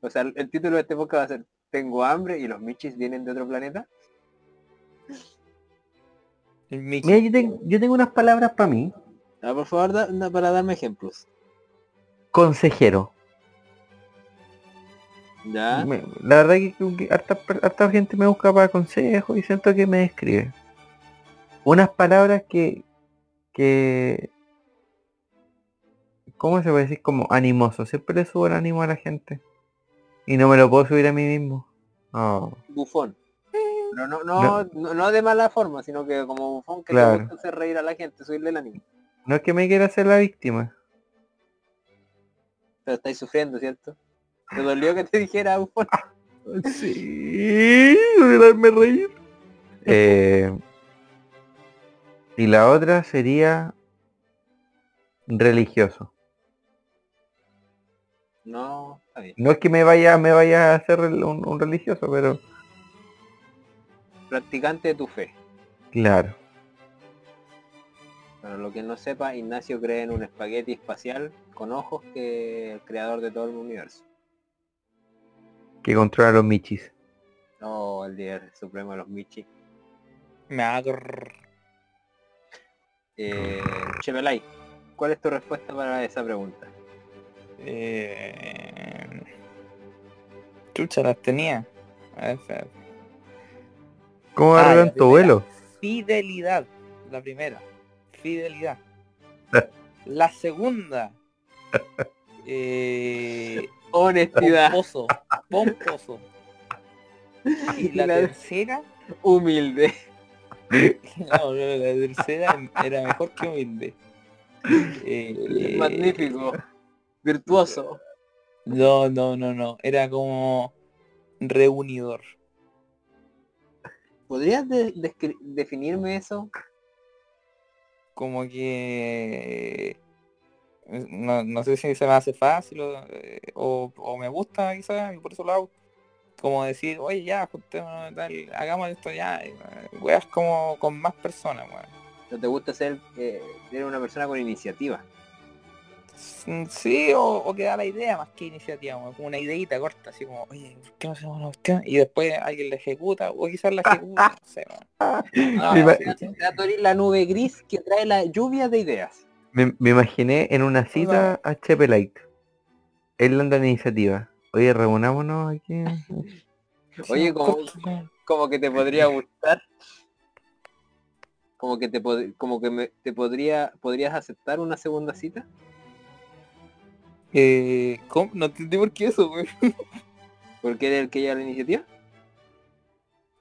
O sea, el título de este podcast va a ser Tengo hambre y los michis vienen de otro planeta. El. Mira, yo, tengo- yo tengo unas palabras para mí. Ah, por favor, da- da- para darme ejemplos. Consejero. ¿Ya? Me- la verdad que, que harta gente me busca para consejos y siento que me describe. Unas palabras que, que, ¿cómo se puede decir? Como animoso. Siempre le subo el ánimo a la gente. Y no me lo puedo subir a mí mismo. Oh, Bufón. Pero no, no, no, no de mala forma, sino que como bufón que Claro. te gusta hacer reír a la gente, subirle el ánimo. no es que me quiera hacer la víctima. Pero estáis sufriendo, ¿cierto? ¿Te dolió que te dijera bufón? Sí, darme reír. Eh, y la otra sería religioso. No, está bien. No es que me vaya, me vaya a hacer un, un religioso, pero Practicante de tu fe. claro. Para lo que no sepa, Ignacio cree en un espagueti espacial con ojos que el creador de todo el universo. Que controla a los michis. Oh, el líder supremo de los Michi. Me agarr- Eh, Chevelay, ¿cuál es tu respuesta para esa pregunta? Eh... Chucha, las tenía. A ver, espera. ¿Cómo Ah, la tu vuelo? Fidelidad, la primera. Fidelidad. La segunda. Eh, Honestidad, pomposo. Pomposo. Y la La- tercera. humilde. No, no, la tercera era mejor que humilde. Eh, Magnífico. Virtuoso. No, no, no, no. Era como reunidor. ¿Podrías de- definirme eso? Como que no, no sé si se me hace fácil o, eh, o, o me gusta quizás y por eso lo hago. Como decir, oye ya, juntémonos, tal, hagamos esto ya, eh, weas como con más personas, weón. ¿No te gusta ser eh, ser una persona con iniciativa? Mm, Sí, o, o que da la idea más que iniciativa, weón, como una ideita corta, así como, oye, ¿por qué no hacemos una cuestión? Y después alguien la ejecuta, o quizás la ejecuta, no sé, weón. No, Me la nube gris que trae la lluvia de ideas. Me, me imaginé en una cita a Chepe Light. Él anda en iniciativa. Oye, reunámonos aquí. Oye, como, como que te podría gustar. Como que te pod- como que me, te podría podrías aceptar una segunda cita. Eh, ¿cómo? No entendí por qué eso, güey. Porque eres el que lleva la iniciativa.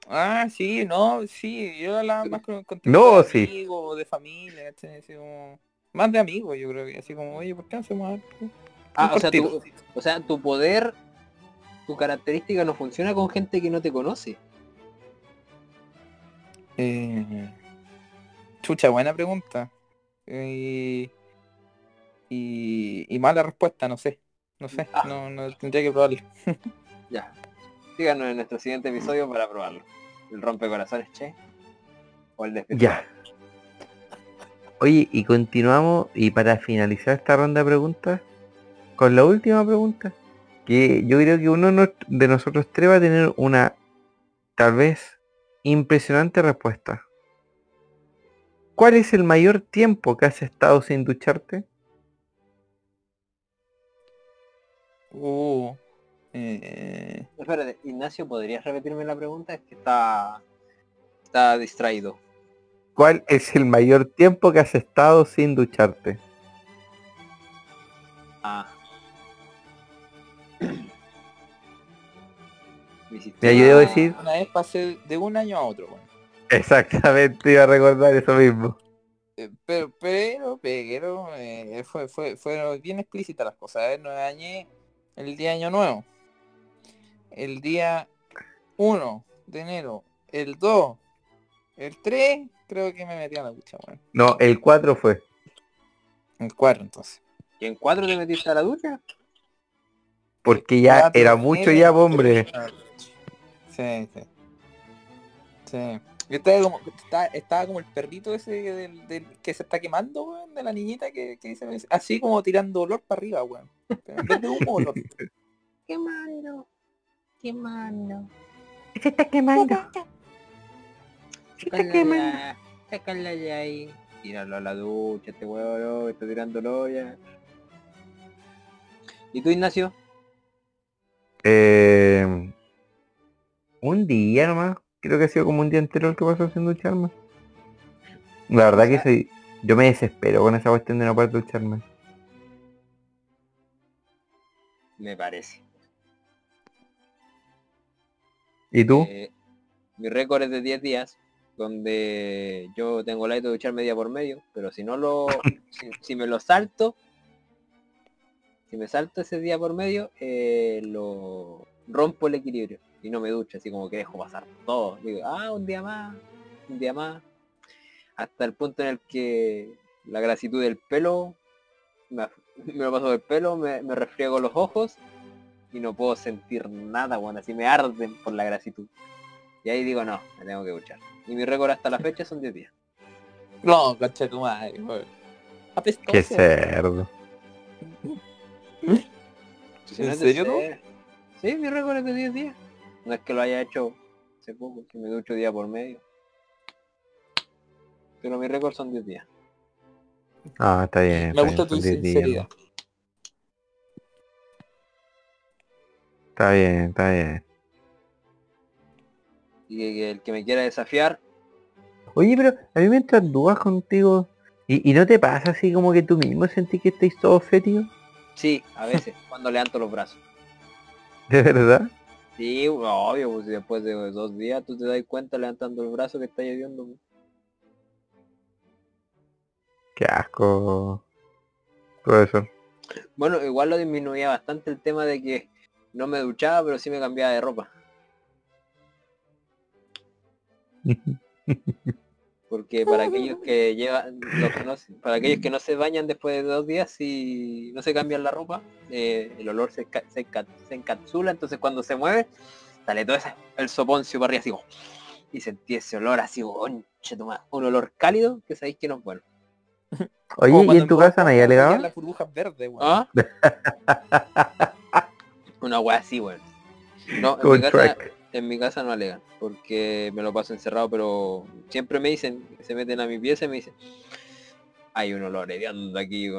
Ah, sí, no, sí, yo hablaba más con, con No, de sí. amigos, de familia. Así como, más de amigos, yo creo que así como, oye, ¿por qué no hacemos algo? Ah, o sea, tu, o sea, tu poder, tu característica no funciona con gente que no te conoce. Eh, chucha, buena pregunta. Eh, y, y mala respuesta, no sé. No sé, Ah. no, no tendría que probarlo. Ya. Síganos en nuestro siguiente episodio para probarlo. El rompecorazones, che. O el despierto. Ya. Oye, y continuamos, y para finalizar esta ronda de preguntas, con la última pregunta, que yo creo que uno no- de nosotros tres va a tener una, tal vez, impresionante respuesta. ¿Cuál es el mayor tiempo que has estado sin ducharte? Uh, eh, Espérate, Ignacio, ¿podrías repetirme la pregunta? Es que está, está distraído. ¿Cuál es el mayor tiempo que has estado sin ducharte? Ah. Mi Mira, yo debo decir, una vez pasé de un año a otro, bueno. exactamente, iba a recordar eso mismo. Eh, Pero, pero, pero, eh, fue, fue, fueron bien explícitas las cosas. A ver, me bañé el día año nuevo. El día 1 de enero. El 2. El 3, creo que me metí a la ducha, bueno. No, el 4 fue. El 4 entonces. ¿Y en cuatro te metiste a la ducha? Porque ya era mucho ya, hombre. Sí, sí. Sí. Yo estaba como, estaba, estaba como el perrito ese del, del- que se está quemando, weón, de la niñita que, que dice, así como tirando olor para arriba, weón. De humo, olor. Quemando. Quemando. Se está quemando. Se está quemando. ya, sácala de ahí. Tíralo a la ducha, este huevo no, está tirándolo ya. ¿Y tú, Ignacio? Eh, un día nomás. Creo que ha sido como un día entero el que pasó sin ducharme. La verdad que soy, yo me desespero con esa cuestión de no poder ducharme. Me parece. ¿Y tú? Eh, mi récord es de 10 días, donde yo tengo el hábito de ducharme día por medio, pero si no lo, si, si me lo salto, si me salto ese día por medio, eh, lo rompo el equilibrio y no me ducho, así como que dejo pasar todo. Digo, ah, un día más, un día más, hasta el punto en el que la grasitud del pelo, me, lo paso del pelo, me, me refriego los ojos y no puedo sentir nada, bueno, así me arden por la grasitud. Y ahí digo, no, me tengo que duchar. Y mi récord hasta la fecha son 10 días. No, concha tu madre. Qué cerdo. Si ¿En serio, no? Sí, mi récord es de 10 días. No es que lo haya hecho hace poco, que me ducho día por medio. Pero mi récord son 10 días. Ah, está bien. Me está gusta bien, tu son 10 días, sinceridad. Está bien, está bien. Y que, que el que me quiera desafiar, Oye, pero a mí me entran dudas contigo. ¿Y, y no te pasa así como que tú mismo sentís que estáis todo fétido? Sí, a veces, cuando levanto los brazos. ¿De verdad? Sí, obvio, pues después de dos días tú te das cuenta levantando el brazo que está lloviendo. Qué asco. Profesor. Bueno, igual lo disminuía bastante el tema de que no me duchaba, pero sí me cambiaba de ropa. Porque para aquellos que llevan, los que no se- para aquellos que no se bañan después de dos días y no se cambian la ropa, eh, el olor se, se, enca- se encapsula, entonces cuando se mueve, sale todo ese, el soponcio para arriba así y sentí ese olor así, un olor cálido que sabéis que no es bueno. Oye, ¿y en tu casa nadie alegaba? Las burbujas verdes, weón. ¿Ah? Una wea así, weón. No, en mi, casa. En mi casa no alegan, porque me lo paso encerrado, pero siempre me dicen, se meten a mi pieza y me dicen, hay un olor hediondo aquí.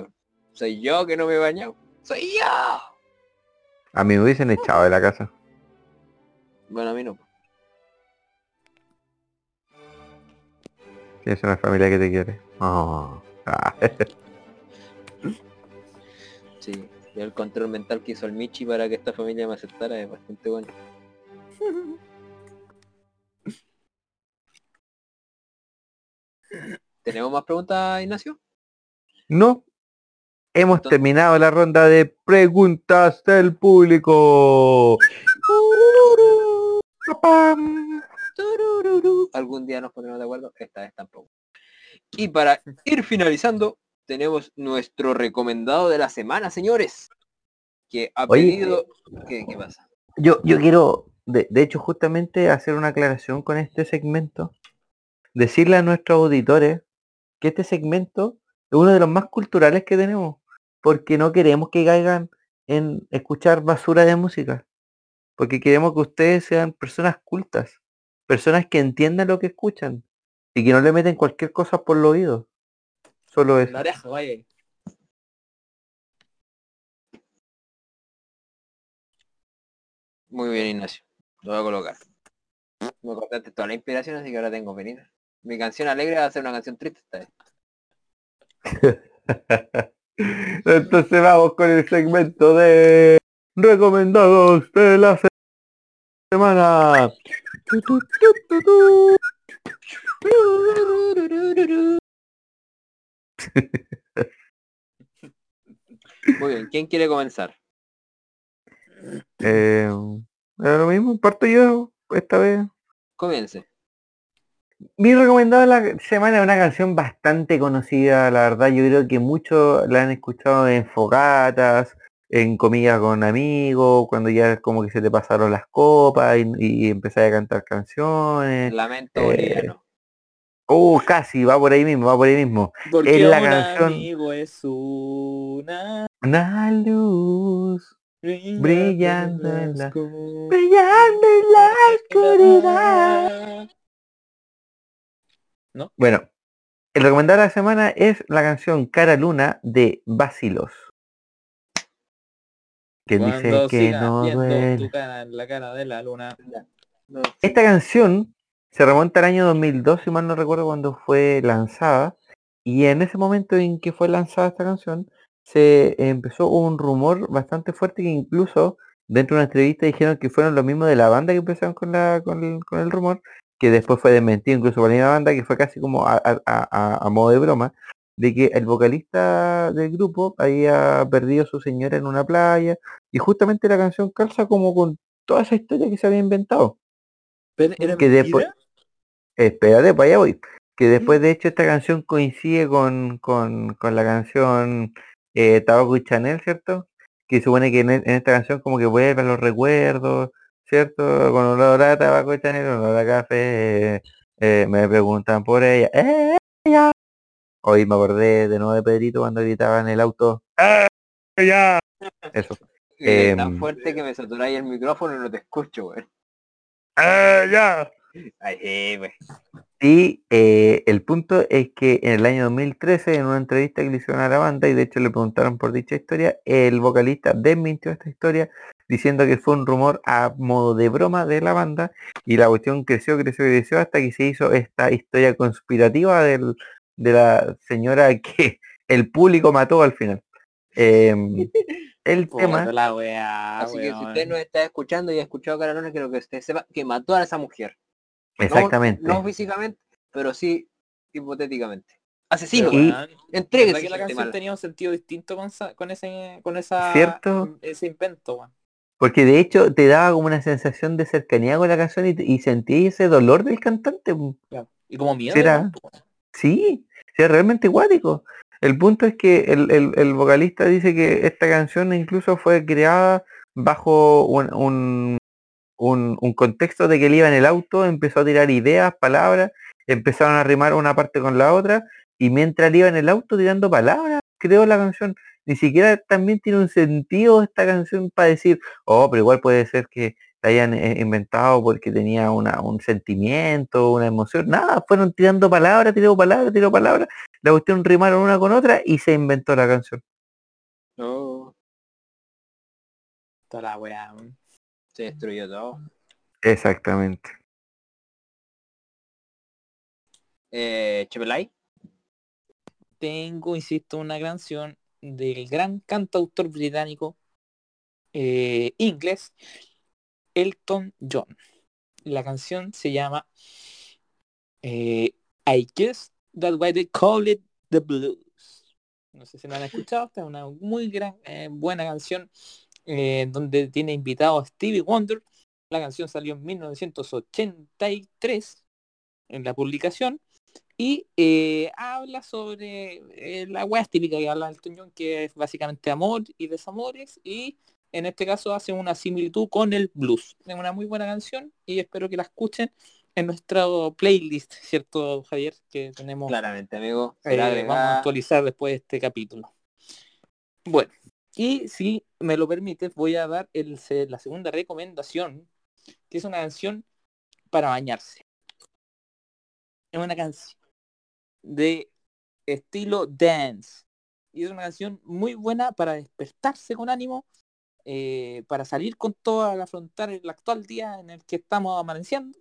Soy yo que no me he bañado. Soy yo. A mí me hubiesen echado de la casa. Bueno, a mí no. Tienes una familia que te quiere. Oh. Ah. Sí. Y el control mental que hizo el Michi para que esta familia me aceptara es bastante bueno. ¿Tenemos más preguntas, Ignacio? No. Hemos Entonces- terminado la ronda de preguntas del público. Algún día nos pondremos de acuerdo, esta vez tampoco. Y para ir finalizando, tenemos nuestro recomendado de la semana, señores. Que ha Oye, pedido... ¿Qué, qué pasa? Yo, yo quiero, de, de hecho, justamente hacer una aclaración con este segmento. Decirle a nuestros auditores que este segmento es uno de los más culturales que tenemos. Porque no queremos que caigan en escuchar basura de música. Porque queremos que ustedes sean personas cultas. Personas que entiendan lo que escuchan. Y que no le meten cualquier cosa por los oídos. Solo eso. La oreja, vaya. Muy bien, Ignacio. Lo voy a colocar. Me cortaste toda la inspiración, así que ahora tengo venida. Mi canción alegre va a ser una canción triste esta vez. Entonces vamos con el segmento de recomendados de la se- semana. Muy bien, ¿quién quiere comenzar? Eh, era lo mismo, parto yo esta vez. Comience. Mi recomendado de la semana es una canción bastante conocida, la verdad yo creo que muchos la han escuchado en fogatas, en comidas con amigos, cuando ya como que se te pasaron las copas y, y empezás a cantar canciones. Lamento eh, boliviano. Uh, casi, va por ahí mismo, va por ahí mismo. Porque Es la un canción- amigo es una Una luz Brillando en la- brillando en la oscuridad. Bueno, el recomendado de la semana es la canción Cara Luna de Basilos. Que dice Cuando que sigas no duele. cara la cara de la luna. No, Esta canción se remonta al año 2002, si mal no recuerdo cuando fue lanzada. Y en ese momento en que fue lanzada esta canción, se empezó un rumor bastante fuerte que incluso dentro de una entrevista dijeron que fueron los mismos de la banda que empezaron con, la, con, el, con el rumor, que después fue desmentido incluso por la misma banda, que fue casi como a, a- a- a modo de broma, de que el vocalista del grupo había perdido a su señora en una playa, y justamente la canción calza como con toda esa historia que se había inventado. Pero era Que después-. Espérate, para allá voy. Que después de hecho esta canción coincide con, con, con la canción eh, Tabaco y Chanel, ¿cierto? Que supone que en, e- en esta canción como que vuelven los recuerdos, ¿cierto? Con olor a tabaco y Chanel, olor a café, eh, eh, me preguntan por ella, ella. Hoy me acordé de nuevo de Pedrito cuando gritaba en el auto, ella. Eso. Es tan Em, fuerte que me saturáis el micrófono y no te escucho, güey. ella. Ay, sí, güey. Y eh, el punto es que en el año 2013, en una entrevista que le hicieron a la banda, y de hecho le preguntaron por dicha historia, el vocalista desmintió esta historia diciendo que fue un rumor a modo de broma de la banda y la cuestión creció, creció, creció hasta que se hizo esta historia conspirativa del, de la señora que el público mató al final. Em, el tema... Puta la weá, Así que si usted no está escuchando y ha escuchado Carolina, quiero que usted sepa que mató a esa mujer. No- Exactamente. No, físicamente, pero sí hipotéticamente. Asesino, Y- weón, Entréguese, ¿verdad que la canción mala. tenía un sentido distinto con, esa, con ese con esa ¿Cierto? ese invento, weón. Porque de hecho te daba como una sensación de cercanía con la canción y, y sentí ese dolor del cantante. pu. Y como miedo. Po, weón. Sí, es realmente guático. El punto es que el, el- el vocalista dice que esta canción incluso fue creada bajo un, un, un- un contexto de que él iba en el auto, empezó a tirar ideas, palabras, empezaron a rimar una parte con la otra, y mientras él iba en el auto tirando palabras, creó la canción. Ni siquiera también tiene un sentido esta canción para decir, oh, pero igual puede ser que la hayan eh, inventado porque tenía una, un sentimiento, una emoción. Nada, fueron tirando palabras, tiró palabras, tiró palabras. La cuestión rimaron una con otra y se inventó la canción. No. toda la weá. Se destruyó todo. Exactamente. Eh, Chepelay. Tengo, insisto, una canción del gran cantautor británico eh, inglés, Elton John. La canción se llama eh, I Guess That's Why They Call It The Blues. No sé si la han escuchado, esta es una muy gran, eh, buena canción eh, donde tiene invitado a Stevie Wonder. La canción salió en 1983 en la publicación y eh, habla sobre eh, la weá típica que habla Elton John, que es básicamente amor y desamores y en este caso hace una similitud con el blues. Es una muy buena canción y espero que la escuchen en nuestro playlist, ¿cierto, Javier? Que tenemos Claramente, amigo. eh, vamos a actualizar después de este capítulo. Bueno, y si me lo permites, voy a dar la segunda recomendación, que es una canción para bañarse. Es una canción de estilo dance. Y es una canción muy buena para despertarse con ánimo, eh, para salir con todo al afrontar el actual día en el que estamos amaneciendo.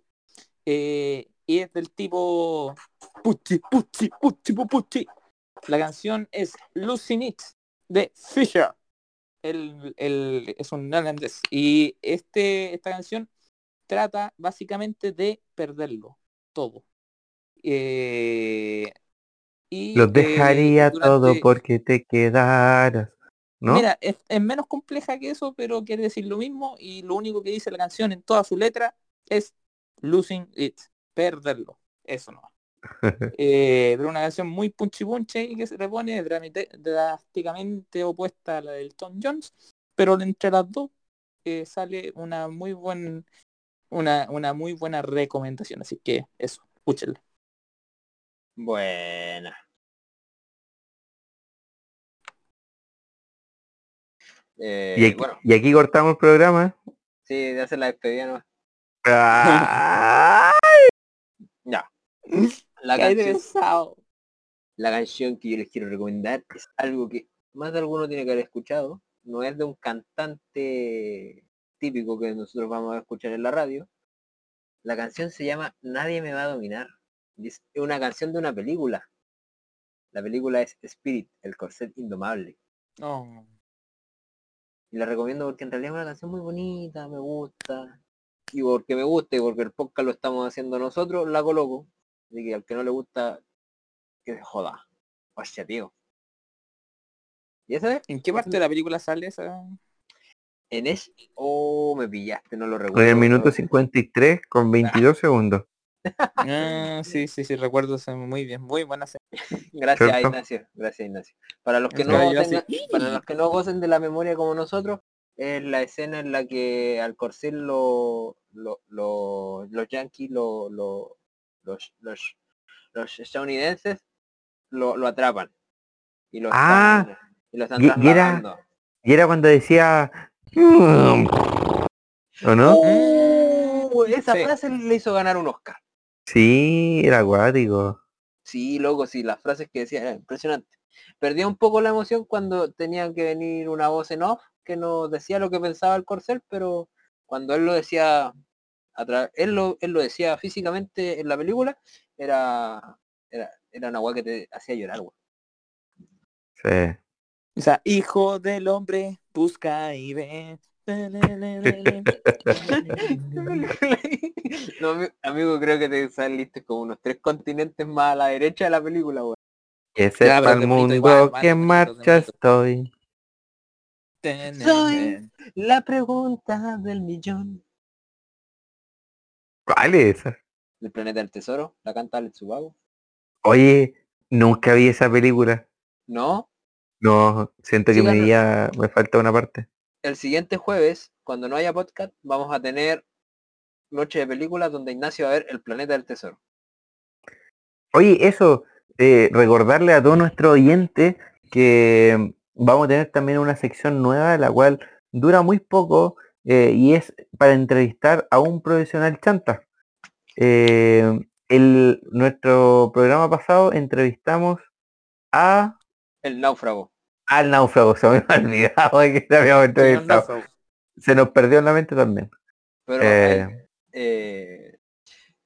Eh, y es del tipo puchi, puchi, puchi, pu- puchi. La canción es Losing It de Fisher. El, el- es un neerlandés. Y este, esta canción trata básicamente de perderlo todo. Eh, y, Los eh, dejaría todo porque te quedaras. ¿No? Mira, es, es menos compleja que eso, pero quiere decir lo mismo y lo único que dice la canción en toda su letra es losing it, perderlo. Eso no. Eh, pero una canción muy punchy punchy y que se le pone dramite- drásticamente opuesta a la del Tom Jones, pero entre las dos eh, sale una muy buen una, una muy buena recomendación. Así que eso, escúchenla. Buena. Eh, y, aquí, bueno, y aquí cortamos el programa. sí, de hacer la despedida no. Ah, Ya. La canción, la canción que yo les quiero recomendar es algo que más de alguno tiene que haber escuchado. No es de un cantante típico que nosotros vamos a escuchar en la radio. La canción se llama Nadie me va a dominar. Es una canción de una película. La película es Spirit, el corcel indomable. No. Y la recomiendo porque en realidad es una canción muy bonita, me gusta. Y porque me gusta y porque el podcast lo estamos haciendo nosotros, la coloco. Así que al que no le gusta, que se joda. Hostia, tío. ¿Y esa es? ¿En qué parte de la película sale esa? En es... Oh, me pillaste, no lo recuerdo. en el minuto 53 con 22 segundos. Ah, sí, sí, sí, recuerdo eso muy bien, muy buena serie. Gracias ¿Cierto? Ignacio, gracias Ignacio. Para los que no tengan- para los que no gocen de la memoria como nosotros, es la escena en la que al corcel lo, lo- lo- los yankees, lo- lo- los, los, los estadounidenses lo, lo atrapan. Y lo Ah, están, y lo están y- y era- trasladando. Y era cuando decía... ¿O no? ¡Oh! esa Sí. frase le hizo ganar un Oscar. Sí, era acuático. Sí, loco, sí, las frases que decía eran impresionantes. Perdía un poco la emoción cuando tenía que venir una voz en off que nos decía lo que pensaba el corcel, pero cuando él lo decía, a él, lo, él lo decía físicamente en la película, era, era, era una weá que te hacía llorar, weón. Sí. O sea, hijo del hombre, busca y ve. no, amigo, creo que te saliste como unos tres continentes más a la derecha de la película, weón. Que sepa el mundo igual, que en marcha estoy. Soy la pregunta del millón. ¿Cuál es esa? El planeta del tesoro, la canta Alex Ubago. Oye, nunca vi esa película. ¿No? No, siento que me, ya- me falta una parte. el siguiente jueves, cuando no haya podcast, vamos a tener noche de películas donde Ignacio va a ver El Planeta del Tesoro. Oye, eso, eh, recordarle a todos nuestros oyentes que vamos a tener también una sección nueva, la cual dura muy poco eh, y es para entrevistar a un profesional chanta. Eh, el, nuestro programa pasado entrevistamos a El náufrago. al náufrago, se me había olvidado de que te habíamos entrevistado. Se nos perdió en la mente también. Pero Eh. eh,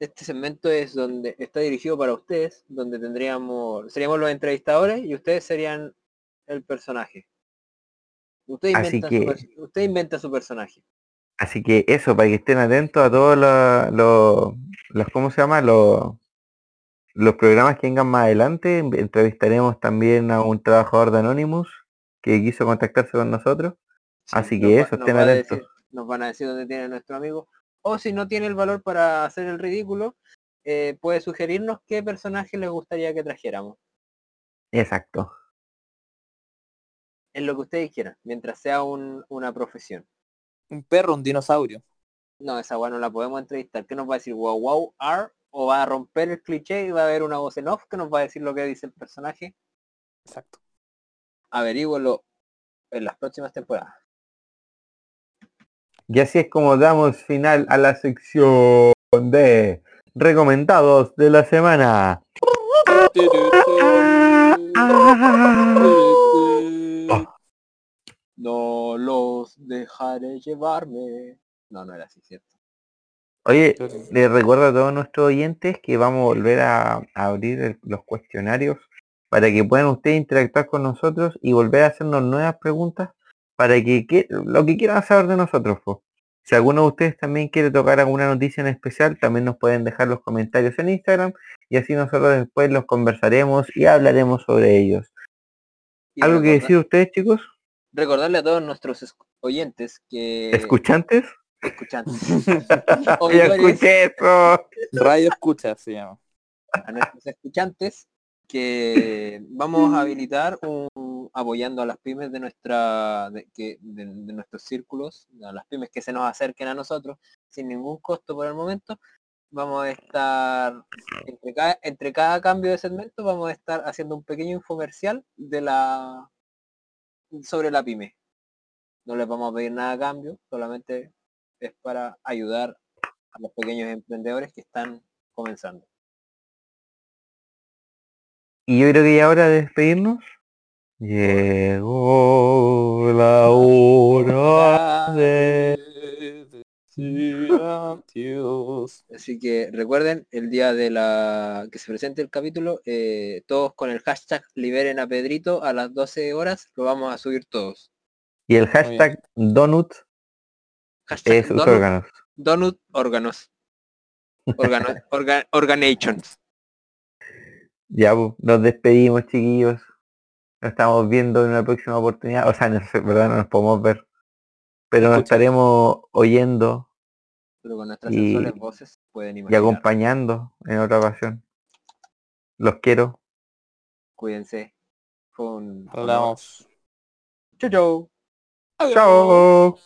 este segmento es donde está dirigido para ustedes, donde tendríamos, seríamos los entrevistadores y ustedes serían el personaje. Usted Así inventa, que- su, usted inventa su personaje. Así que eso, para que estén atentos a todos los, los, los- ¿cómo se llama? Los, los programas que vengan más adelante. Entrevistaremos también a un trabajador de Anonymous que quiso contactarse con nosotros. Sí, Así que eso, estén atentos. decir- nos van a decir dónde tiene nuestro amigo. O si no tiene el valor para hacer el ridículo, eh, puede sugerirnos qué personaje le gustaría que trajéramos. Exacto. En lo que ustedes quieran, mientras sea un- una profesión. Un perro, un dinosaurio. No, esa weá no la podemos entrevistar. ¿Qué nos va a decir? Wow, wow, ar, o va a romper el cliché y va a haber una voz en off que nos va a decir lo que dice el personaje. Exacto. Averígüelo en las próximas temporadas. Y así es como damos final a la sección de recomendados de la semana. No los dejaré llevarme. No, no era así, ¿cierto? Oye, les recuerdo a todos nuestros oyentes que vamos a volver a, a abrir el- los cuestionarios para que puedan ustedes interactuar con nosotros y volver a hacernos nuevas preguntas para que, que- lo que quieran saber de nosotros. po. Si alguno de ustedes también quiere tocar alguna noticia en especial, también nos pueden dejar los comentarios en Instagram y así nosotros después los conversaremos y hablaremos sobre ellos. ¿Algo que decir ustedes, chicos? Recordarle a todos nuestros oyentes que... ¿Escuchantes? Escuchantes. Radio escucha se llama. a nuestros escuchantes que vamos a habilitar un apoyando a las pymes de nuestra de, que, de, de nuestros círculos, a las pymes que se nos acerquen a nosotros sin ningún costo por el momento. Vamos a estar entre cada, entre cada cambio de segmento vamos a estar haciendo un pequeño infomercial de la sobre la pyme. No les vamos a pedir nada a cambio, solamente es para ayudar a los pequeños emprendedores que están comenzando. Y yo creo que ya hora de despedirnos. Llegó la hora de... Dios. Así que recuerden, el día de la que se presente el capítulo, eh, todos con el hashtag liberen a Pedrito a las 12 horas, lo vamos a subir todos. Y el hashtag Donut Hashtag es donut, órganos. donut órganos. Organo- orga- organations. Ya, pues, nos despedimos, chiquillos. Nos estamos viendo en una próxima oportunidad. O sea, no sé, verdad, no nos podemos ver. Pero nos Escucha. estaremos oyendo Pero con nuestras Y- sensuales voces pueden y imaginar. acompañando en otra ocasión. Los quiero. Cuídense. Honor. Hablamos. Chau, chau. Adiós. Chao.